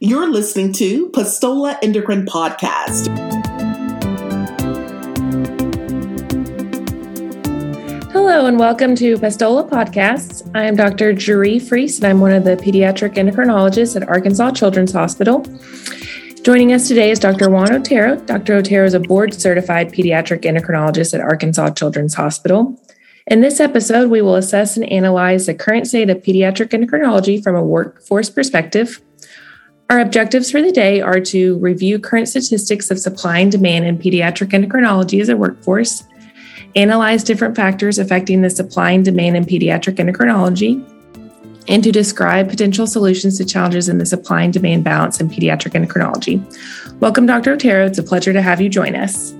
You're listening to Pastola Endocrine Podcast. Hello and welcome to Pastola Podcasts. I am Dr. Jurhee Freese and I'm one of the pediatric endocrinologists at Arkansas Children's Hospital. Joining us today is Dr. Juan Otero. Dr. Otero is a board certified pediatric endocrinologist at Arkansas Children's Hospital. In this episode, we will assess and analyze the current state of pediatric endocrinology from a workforce perspective. Our objectives for the day are to review current statistics of supply and demand in pediatric endocrinology as a workforce, analyze different factors affecting the supply and demand in pediatric endocrinology, and to describe potential solutions to challenges in the supply and demand balance in pediatric endocrinology. Welcome, Dr. Otero. It's a pleasure to have you join us.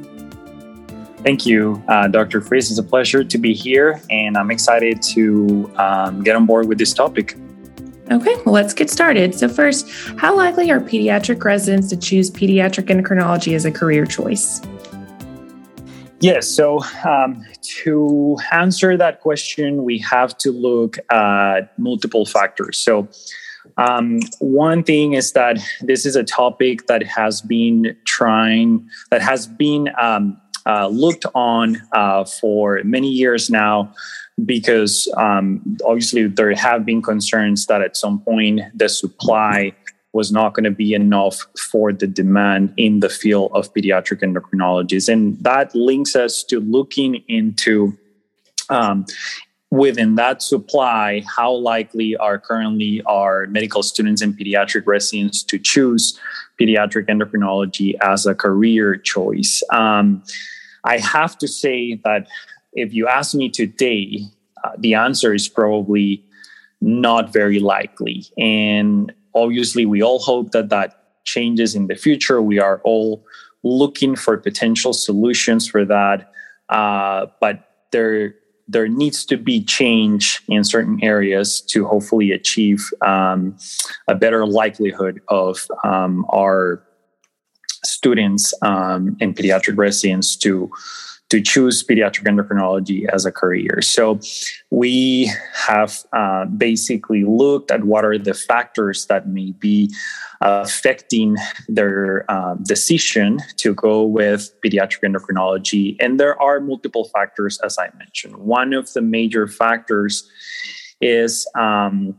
Thank you, uh, Dr. Freese. It's a pleasure to be here, and I'm excited to um, get on board with this topic. Okay, well, let's get started. So, first, how likely are pediatric residents to choose pediatric endocrinology as a career choice? Yes, so um, to answer that question, we have to look at multiple factors. So, um, one thing is that this is a topic that has been trying, that has been um, uh, looked on uh, for many years now because um, obviously there have been concerns that at some point the supply was not going to be enough for the demand in the field of pediatric endocrinologists. And that links us to looking into um, within that supply, how likely are currently our medical students and pediatric residents to choose pediatric endocrinology as a career choice? Um, I have to say that if you ask me today, uh, the answer is probably not very likely. And obviously, we all hope that that changes in the future. We are all looking for potential solutions for that. Uh, but there, there needs to be change in certain areas to hopefully achieve um, a better likelihood of um, our students um, and pediatric residents to to choose pediatric endocrinology as a career. So we have uh, basically looked at what are the factors that may be affecting their uh, decision to go with pediatric endocrinology. And there are multiple factors, as I mentioned. One of the major factors is um,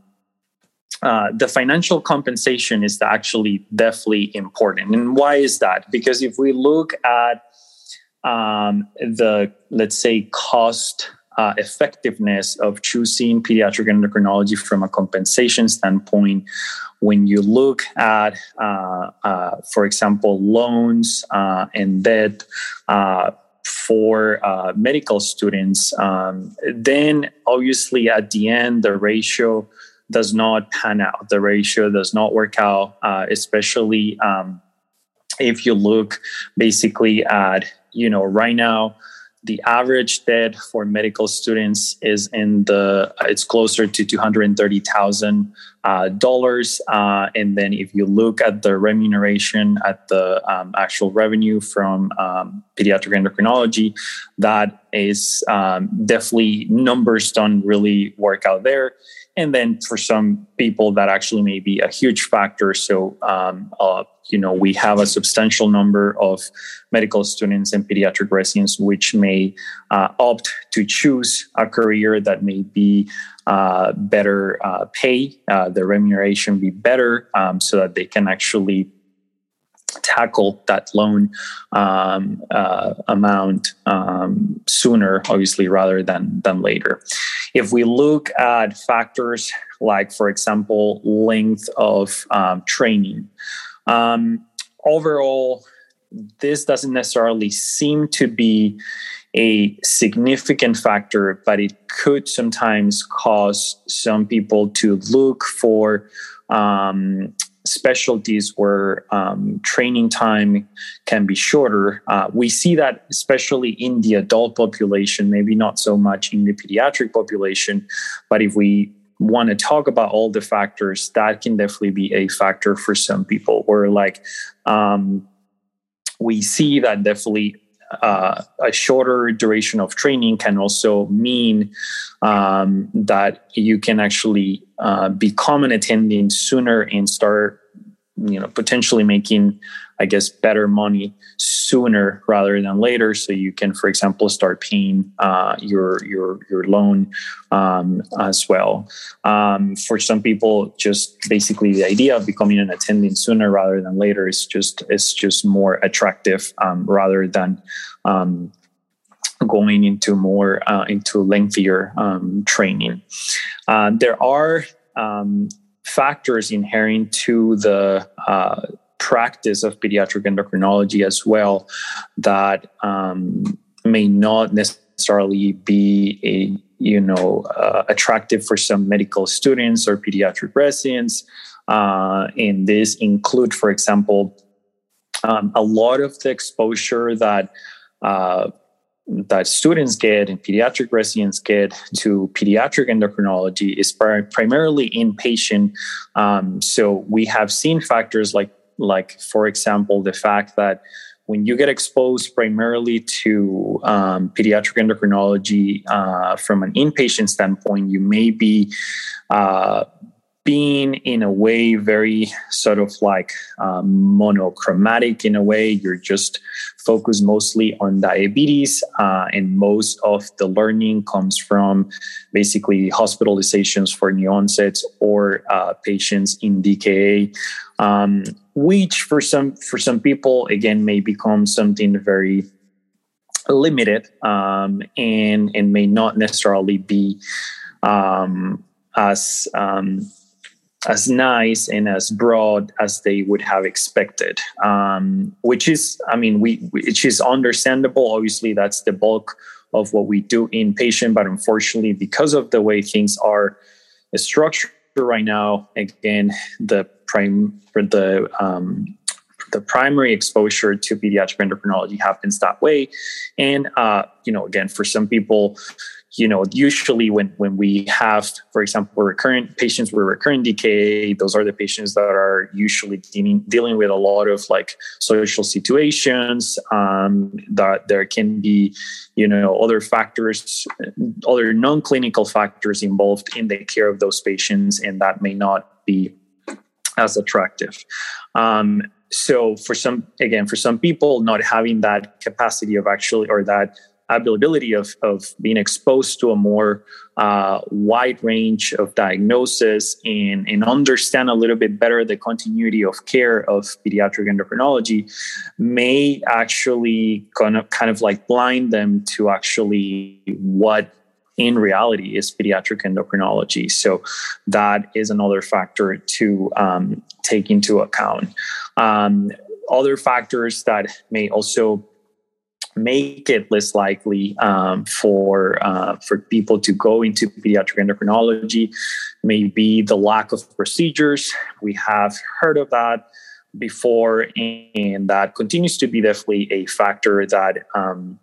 uh, the financial compensation is actually definitely important. And why is that? Because if we look at um, the, let's say, cost uh, effectiveness of choosing pediatric endocrinology from a compensation standpoint, when you look at, uh, uh for example, loans uh, and debt, for uh, medical students, um, then obviously at the end, the ratio does not pan out. The ratio does not work out, uh, especially um, if you look basically at, you know, right now, the average debt for medical students is in the it's closer to two hundred thirty thousand uh, dollars, uh, and then if you look at the remuneration at the um, actual revenue from um, pediatric endocrinology, that is um, definitely numbers don't really work out there and then for some people that actually may be a huge factor. So um, uh, you know we have a substantial number of medical students and pediatric residents which may uh, opt to choose a career that may be uh, better uh, pay uh, the remuneration be better um, so that they can actually tackle that loan um, uh, amount um, sooner, obviously, rather than than later. If we look at factors like, for example, length of um, training, um, overall, this doesn't necessarily seem to be a significant factor, but it could sometimes cause some people to look for um, specialties where um, training time can be shorter. Uh, we see that especially in the adult population, maybe not so much in the pediatric population. But if we want to talk about all the factors, that can definitely be a factor for some people. Or like um, we see that definitely uh, a shorter duration of training can also mean um, that you can actually uh, become an attending sooner and start you know potentially making i guess better money sooner rather than later. So you can for example start paying uh, your your your loan um, as well. Um, for some people just basically the idea of becoming an attending sooner rather than later is just is just more attractive um, rather than um, going into more uh, into lengthier um, training. Uh, there are um, factors inherent to the uh, practice of pediatric endocrinology as well that um, may not necessarily be a you know uh, attractive for some medical students or pediatric residents uh, and this include for example um, a lot of the exposure that uh, that students get and pediatric residents get to pediatric endocrinology is primarily inpatient. Um, so we have seen factors like, like for example, the fact that when you get exposed primarily to um, pediatric endocrinology uh, from an inpatient standpoint, you may be uh, being in a way very sort of like um, monochromatic in a way. You're just focused mostly on diabetes uh, and most of the learning comes from basically hospitalizations for new onsets or uh, patients in dka um, which for some for some people again may become something very limited um, and and may not necessarily be um, as um, as nice and as broad as they would have expected. Um, which is i mean we which is understandable. Obviously that's the bulk of what we do in patient but unfortunately because of the way things are structured right now again the prime the um, the primary exposure to pediatric endocrinology happens that way and uh, you know again for some people you know, usually when when we have, for example, recurrent patients with recurrent DKA, those are the patients that are usually dealing dealing with a lot of like social situations. Um, that there can be, you know, other factors, other non-clinical factors involved in the care of those patients, and that may not be as attractive. Um, so for some, again, for some people, not having that capacity of actually or that availability of, of being exposed to a more uh, wide range of diagnosis and, and understand a little bit better the continuity of care of pediatric endocrinology may actually kind of, kind of like blind them to actually what in reality is pediatric endocrinology. So that is another factor to um, take into account. Um, other factors that may also make it less likely um, for uh, for people to go into pediatric endocrinology may be the lack of procedures we have heard of that before and that continues to be definitely a factor that um,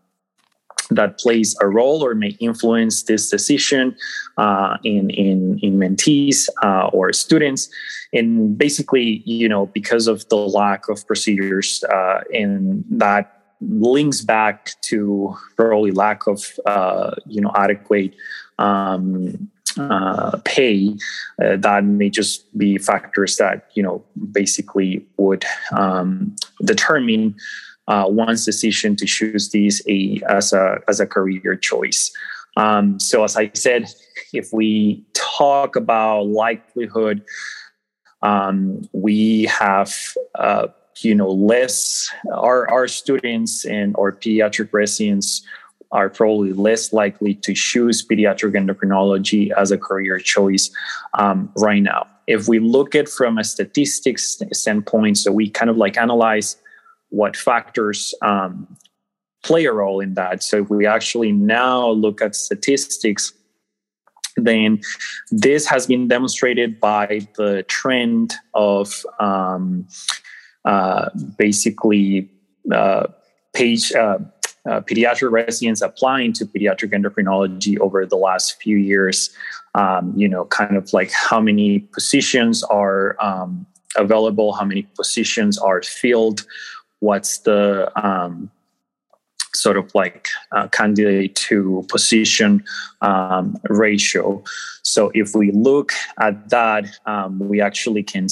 that plays a role or may influence this decision uh, in, in, in mentees uh, or students. And basically, you know, because of the lack of procedures uh, and that links back to probably lack of uh, you know adequate um, uh, pay uh, that may just be factors that you know basically would um, determine uh, one's decision to choose these a as a as a career choice. Um, so as I said, if we talk about likelihood, um, we have uh, you know less our our students and our pediatric residents are probably less likely to choose pediatric endocrinology as a career choice um, right now. If we look at from a statistics standpoint, so we kind of like analyze what factors um, play a role in that. So if we actually now look at statistics, then this has been demonstrated by the trend of um, uh, basically uh, page uh, uh, pediatric residents applying to pediatric endocrinology over the last few years. Um, you know, kind of like how many positions are um, available, how many positions are filled, what's the um, sort of like uh, candidate to position um, ratio. So if we look at that, um, we actually can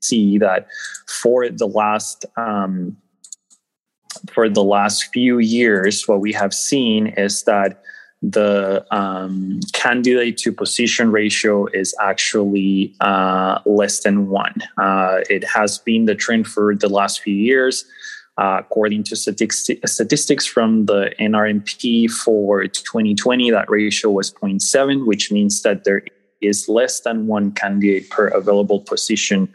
see that for the last um, for the last few years, what we have seen is that the um, candidate to position ratio is actually uh, less than one. Uh, it has been the trend for the last few years. Uh, according to statistics from the NRMP for 2020, that ratio was 0.7, which means that there is less than one candidate per available position,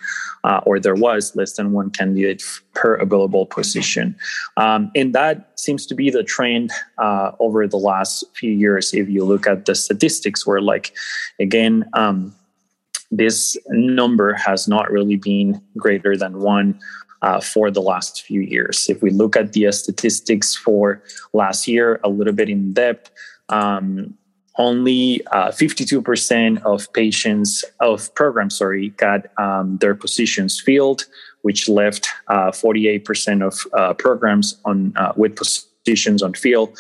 uh, or there was less than one candidate per available position. Um, and that seems to be the trend uh, over the last few years. If you look at the statistics, where, like, again, um, this number has not really been greater than one. Uh, for the last few years. If we look at the statistics for last year a little bit in depth, um, only uh, 52% of patients of programs sorry got um, their positions filled which left uh, 48% of uh, programs on uh, with positions on field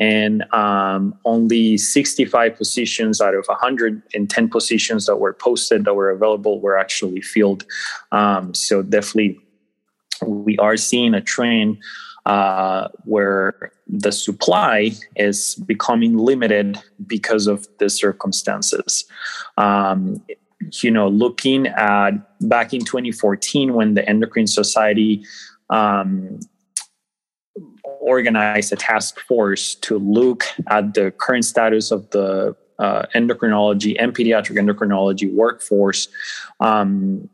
and um, only 65 positions out of 110 positions that were posted that were available were actually filled um, so definitely we are seeing a trend uh, where the supply is becoming limited because of the circumstances. Um, you know, looking at back in 2014 when the Endocrine Society um, organized a task force to look at the current status of the uh, endocrinology and pediatric endocrinology workforce. Um,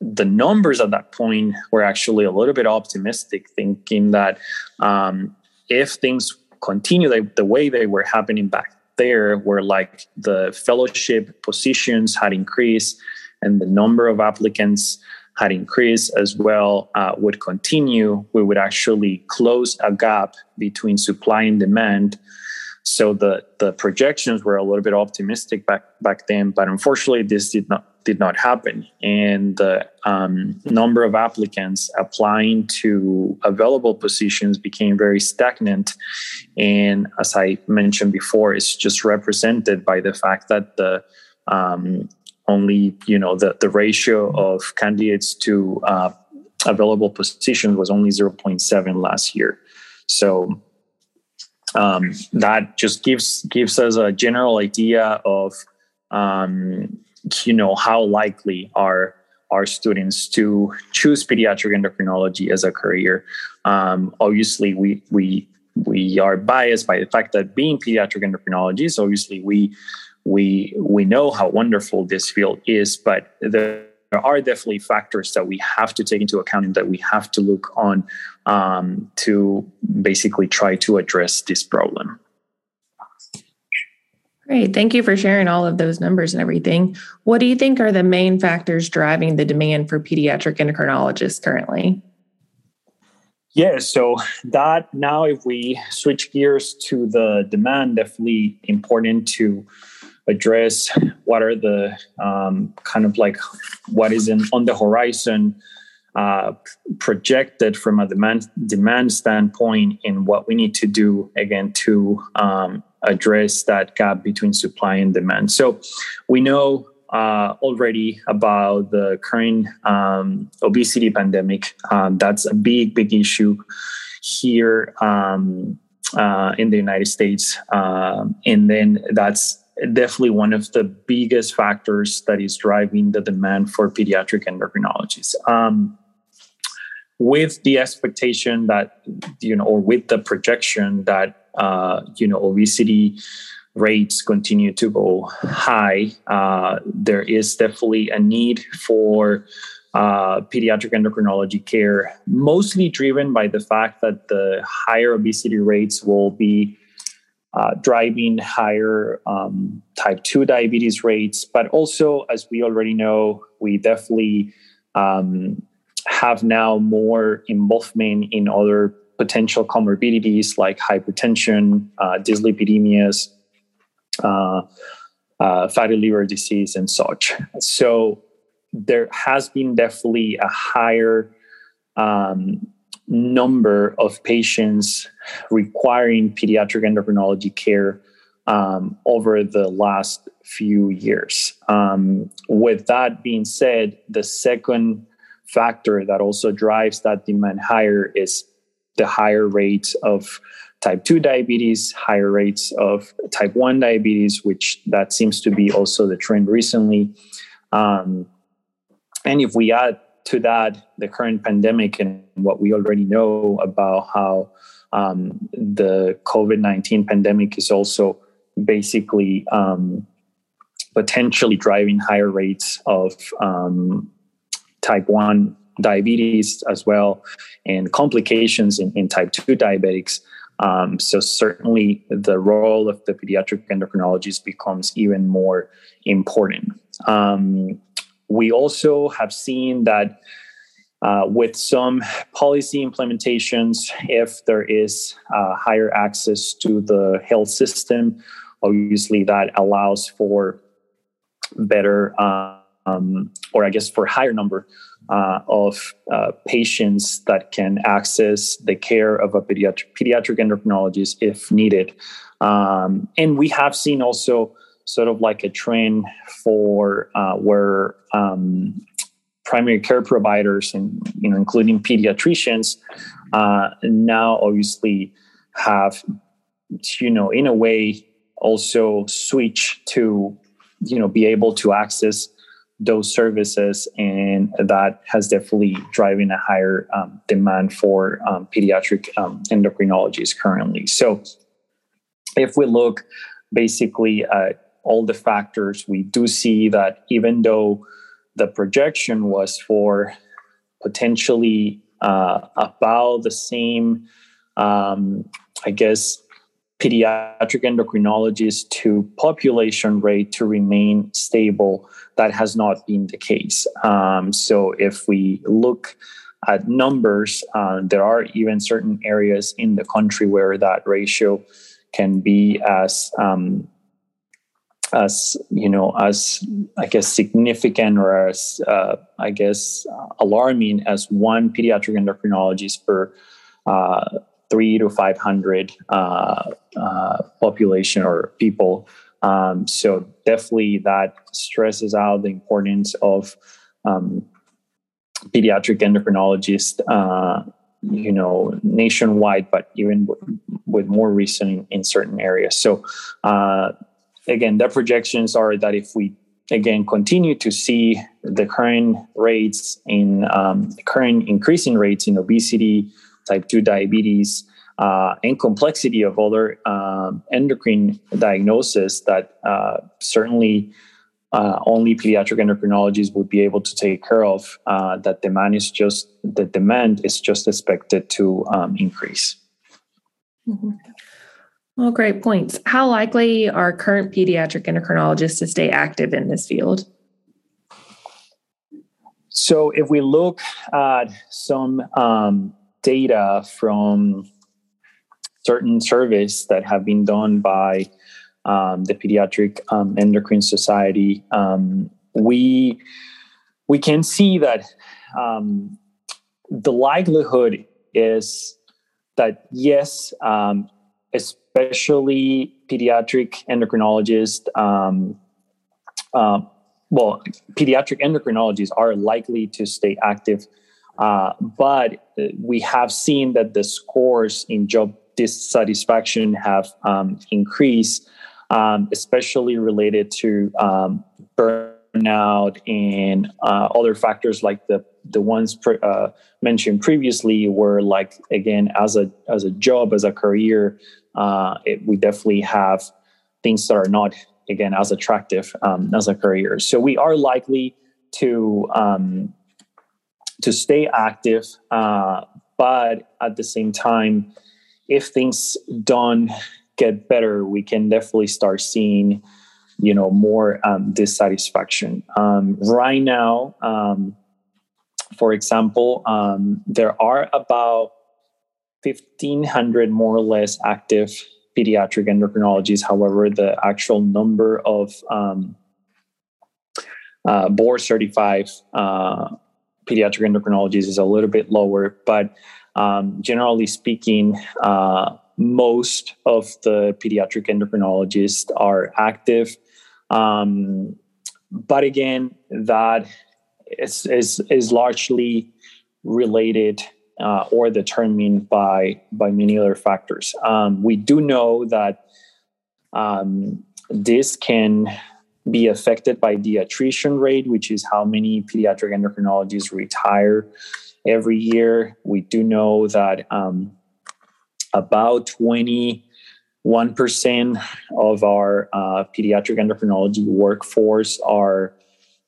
the numbers at that point were actually a little bit optimistic, thinking that um, if things continue the, the way they were happening back there, where like the fellowship positions had increased and the number of applicants had increased as well, uh, would continue, we would actually close a gap between supply and demand. So the the projections were a little bit optimistic back back then, but unfortunately, this did not did not happen. And the um, number of applicants applying to available positions became very stagnant. And as I mentioned before, it's just represented by the fact that the um, only, you know, the, the ratio of candidates to uh, available positions was only 0.7 last year. So um, that just gives gives us a general idea of um, you know how likely are our students to choose pediatric endocrinology as a career. Um, obviously, we we we are biased by the fact that being pediatric endocrinologists, obviously we we we know how wonderful this field is, but there are definitely factors that we have to take into account and that we have to look on um, to basically try to address this problem. Great. Thank you for sharing all of those numbers and everything. What do you think are the main factors driving the demand for pediatric endocrinologists currently? Yeah, so that now, if we switch gears to the demand, definitely important to address what are the um, kind of like what is in, on the horizon uh, projected from a demand demand standpoint in what we need to do again to um, address that gap between supply and demand. So we know uh, already about the current um, obesity pandemic. Um, that's a big, big issue here um, uh, in the United States. Um, and then that's definitely one of the biggest factors that is driving the demand for pediatric endocrinologists. Um, with the expectation that, you know, or with the projection that uh, you know obesity rates continue to go high, uh, there is definitely a need for uh, pediatric endocrinology care, mostly driven by the fact that the higher obesity rates will be uh, driving higher um, type 2 diabetes rates. But also, as we already know, we definitely um, have now more involvement in other potential comorbidities like hypertension, uh, dyslipidemias, uh, uh, fatty liver disease, and such. So there has been definitely a higher um, number of patients requiring pediatric endocrinology care um, over the last few years. Um, with that being said, the second factor that also drives that demand higher is the higher rates of type 2 diabetes higher rates of type 1 diabetes which that seems to be also the trend recently. Um, and if we add to that the current pandemic and what we already know about how um, the covid-19 pandemic is also basically um, potentially driving higher rates of um, type 1 diabetes as well and complications in, in type 2 diabetics. Um, so certainly the role of the pediatric endocrinologist becomes even more important. Um, we also have seen that uh, with some policy implementations, if there is uh, higher access to the health system, obviously that allows for better um, or I guess for higher number uh, of uh, patients that can access the care of a pediatric, pediatric endocrinologist if needed. Um, and we have seen also sort of like a trend for uh, where um, primary care providers and you know including pediatricians uh, now obviously have you know in a way also switch to you know be able to access those services and that has definitely driving a higher um, demand for um, pediatric um, endocrinologists currently. So if we look basically at all the factors we do see that even though the projection was for potentially uh, about the same um, i guess pediatric endocrinologists to population rate to remain stable. That has not been the case. Um, so if we look at numbers, uh, there are even certain areas in the country where that ratio can be as um, as you know as i guess significant or as uh, i guess alarming as one pediatric endocrinologist per uh, three to 500 uh, uh, population or people. Um, so definitely that stresses out the importance of um, pediatric endocrinologists, uh, you know, nationwide, but even w- with more recent in, in certain areas. So uh, again, the projections are that if we again continue to see the current rates in um, current increasing rates in obesity, type 2 diabetes, uh, and complexity of other um, endocrine diagnosis that uh, certainly uh, only pediatric endocrinologists would be able to take care of. Uh, that demand is just the demand is just expected to um, increase. Mm-hmm. Well, great points. How likely are current pediatric endocrinologists to stay active in this field? So, if we look at some um, data from certain surveys that have been done by um, the Pediatric um, Endocrine Society, um, we we can see that um, the likelihood is that yes, um, especially pediatric endocrinologists. Uh, well, pediatric endocrinologists are likely to stay active uh, but we have seen that the scores in job dissatisfaction have um, increased, um, especially related to um, burnout and uh, other factors like the the ones pre- uh, mentioned previously were like again as a as a job as a career uh, it, we definitely have things that are not again as attractive um, as a career. So we are likely to um, to stay active uh, but at the same time if things don't get better, we can definitely start seeing, you know, more um, dissatisfaction. Um, right now, um, for example, um, there are about 1,500 more or less active pediatric endocrinologists. However, the actual number of um, uh, board certified uh, pediatric endocrinologists is a little bit lower, but um, generally speaking, uh, most of the pediatric endocrinologists are active. Um, but again, that is, is, is largely related uh, or determined by by many other factors. Um, we do know that um, this can be affected by the attrition rate, which is how many pediatric endocrinologists retire every year. We do know that um, about 21% of our uh, pediatric endocrinology workforce are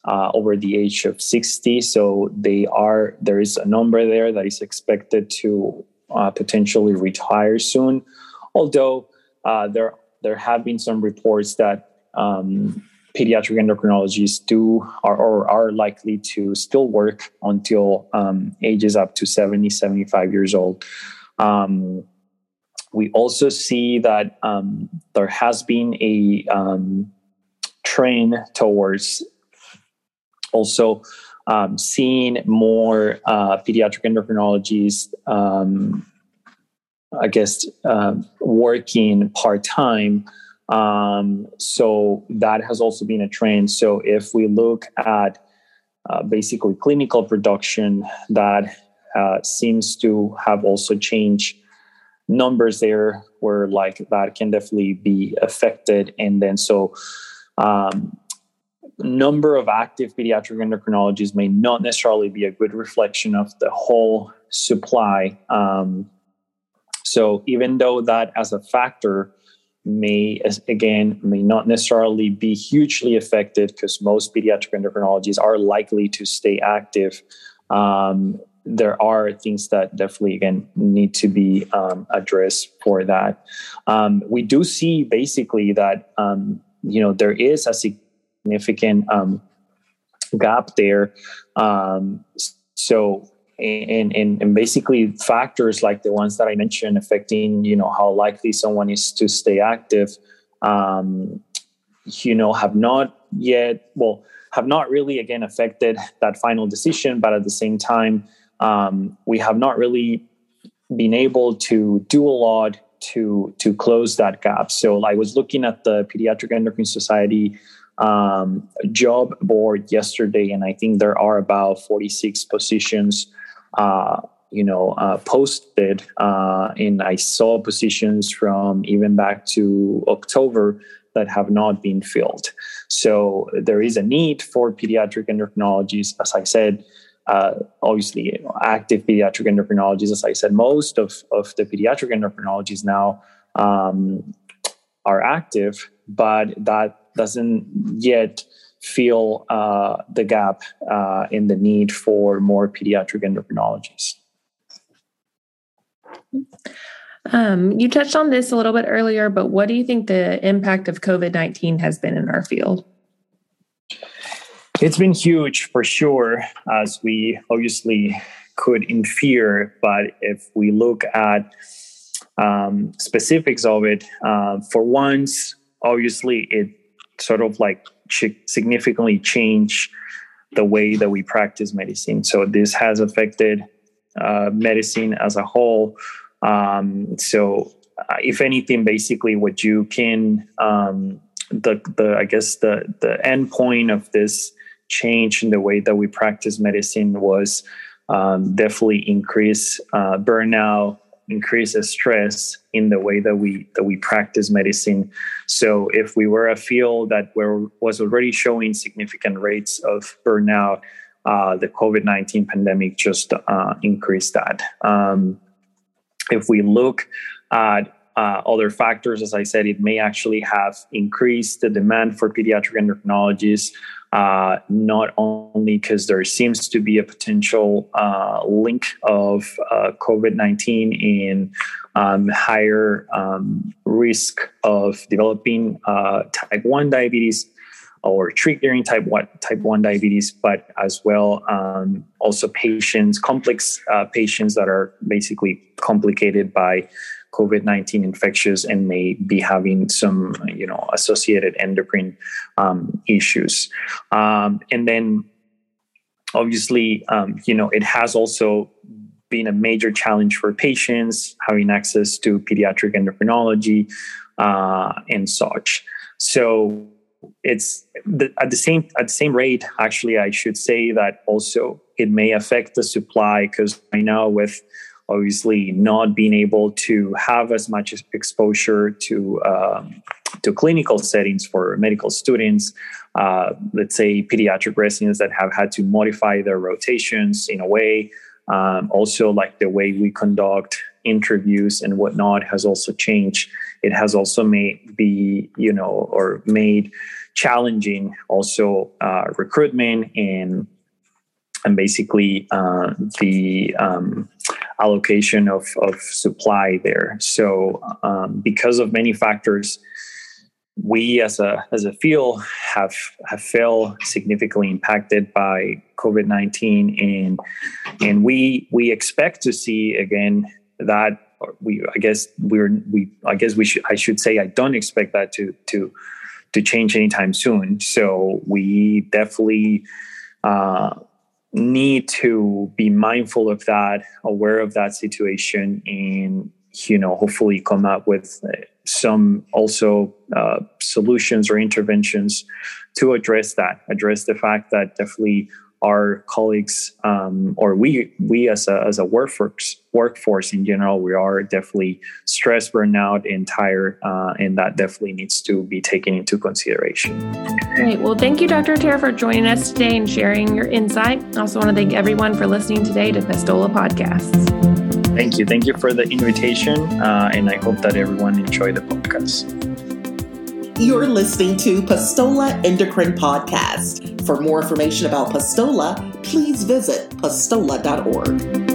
uh, over the age of 60. So they are, there is a number there that is expected to uh, potentially retire soon. Although uh, there, there have been some reports that um, pediatric endocrinologists do are, or are likely to still work until um, ages up to 70, 75 years old. Um, we also see that um, there has been a um, trend towards also um, seeing more uh, pediatric endocrinologists, um, I guess, uh, working part time. Um, so that has also been a trend. So if we look at uh, basically clinical production, that uh, seems to have also changed numbers there where like that can definitely be affected and then so um, number of active pediatric endocrinologists may not necessarily be a good reflection of the whole supply. Um, so even though that as a factor may again may not necessarily be hugely affected because most pediatric endocrinologists are likely to stay active um, there are things that definitely again need to be um, addressed for that um, we do see basically that um, you know there is a significant um, gap there. So, and, and, and basically factors like the ones that I mentioned affecting, you know, how likely someone is to stay active, um, you know, have not yet, well, have not really again affected that final decision, but at the same time, um, we have not really been able to do a lot to to close that gap. So I was looking at the Pediatric Endocrine Society um, job board yesterday, and I think there are about 46 positions, you know, uh, posted. Uh, and I saw positions from even back to October that have not been filled. So there is a need for pediatric endocrinologists, as I said. Uh, obviously, active pediatric endocrinologists, as I said, most of, of the pediatric endocrinologists now um, are active, but that doesn't yet feel uh, the gap uh, in the need for more pediatric endocrinologists. Um, you touched on this a little bit earlier, but what do you think the impact of COVID 19 has been in our field? It's been huge for sure, as we obviously could infer. But if we look at um, specifics of it, uh, for once, obviously it sort of like significantly change the way that we practice medicine. So this has affected uh, medicine as a whole. Um, so uh, if anything, basically what you can, um, the, the, I guess the, the end point of this change in the way that we practice medicine was um, definitely increase uh, burnout, increases stress in the way that we that we practice medicine. So if we were a field that were, was already showing significant rates of burnout, uh, the COVID nineteen pandemic just uh, increased that. Um, if we look at uh, other factors, as I said, it may actually have increased the demand for pediatric endocrinologists uh, not only because there seems to be a potential uh, link of uh, COVID 19 in um, higher um, risk of developing uh, type 1 diabetes or triggering type 1, type 1 diabetes, but as well um, also patients, complex uh, patients that are basically complicated by COVID 19 infectious and may be having some, you know, associated endocrine um, issues. Um, and then obviously, um, you know, it has also been a major challenge for patients having access to pediatric endocrinology uh, and such. So, it's the, at the same at the same rate. Actually, I should say that also it may affect the supply because right now with obviously not being able to have as much exposure to um, to clinical settings for medical students uh, let's say pediatric residents that have had to modify their rotations in a way. Um, also like the way we conduct interviews and whatnot has also changed. It has also made be you know or made challenging also uh, recruitment and and basically uh, the um, allocation of, of supply there. So um, because of many factors, we as a as a field have have felt significantly impacted by COVID nineteen, and and we we expect to see again that we I guess we're we I guess we should I should say I don't expect that to to to change anytime soon. So we definitely. Uh, need to be mindful of that, aware of that situation, and you know, hopefully come up with some also uh, solutions or interventions to address that, address the fact that definitely our colleagues um, or we we as a as a workforce workforce in general we are definitely stressed burnout and tired uh, and that definitely needs to be taken into consideration. Great well thank you dr Otero for joining us today and sharing your insight. I also want to thank everyone for listening today to Pastola podcasts. Thank you. Thank you for the invitation uh, and i hope that everyone enjoyed the podcast you're listening to Pastola Endocrine Podcast. For more information about Pastola, please visit pastola.org.